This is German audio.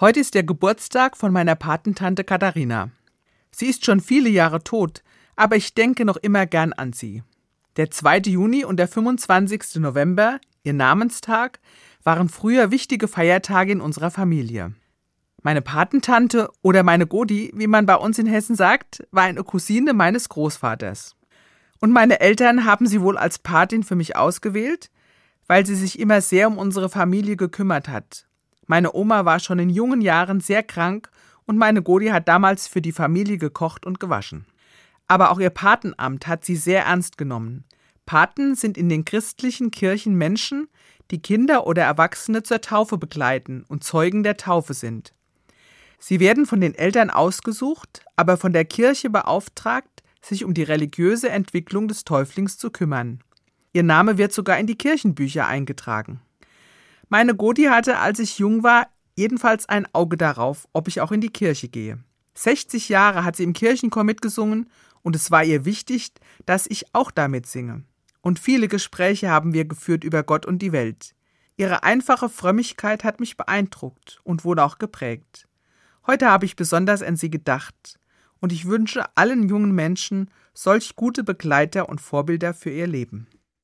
Heute ist der Geburtstag von meiner Patentante Katharina. Sie ist schon viele Jahre tot, aber ich denke noch immer gern an sie. Der 2. Juni und der 25. November, ihr Namenstag, waren früher wichtige Feiertage in unserer Familie. Meine Patentante oder meine Godi, wie man bei uns in Hessen sagt, war eine Cousine meines Großvaters. Und meine Eltern haben sie wohl als Patin für mich ausgewählt, weil sie sich immer sehr um unsere Familie gekümmert hat. Meine Oma war schon in jungen Jahren sehr krank und meine Godi hat damals für die Familie gekocht und gewaschen. Aber auch ihr Patenamt hat sie sehr ernst genommen. Paten sind in den christlichen Kirchen Menschen, die Kinder oder Erwachsene zur Taufe begleiten und Zeugen der Taufe sind. Sie werden von den Eltern ausgesucht, aber von der Kirche beauftragt, sich um die religiöse Entwicklung des Täuflings zu kümmern. Ihr Name wird sogar in die Kirchenbücher eingetragen. Meine Godi hatte, als ich jung war, jedenfalls ein Auge darauf, ob ich auch in die Kirche gehe. 60 Jahre hat sie im Kirchenchor mitgesungen und es war ihr wichtig, dass ich auch damit singe. Und viele Gespräche haben wir geführt über Gott und die Welt. Ihre einfache Frömmigkeit hat mich beeindruckt und wohl auch geprägt. Heute habe ich besonders an sie gedacht und ich wünsche allen jungen Menschen solch gute Begleiter und Vorbilder für ihr Leben.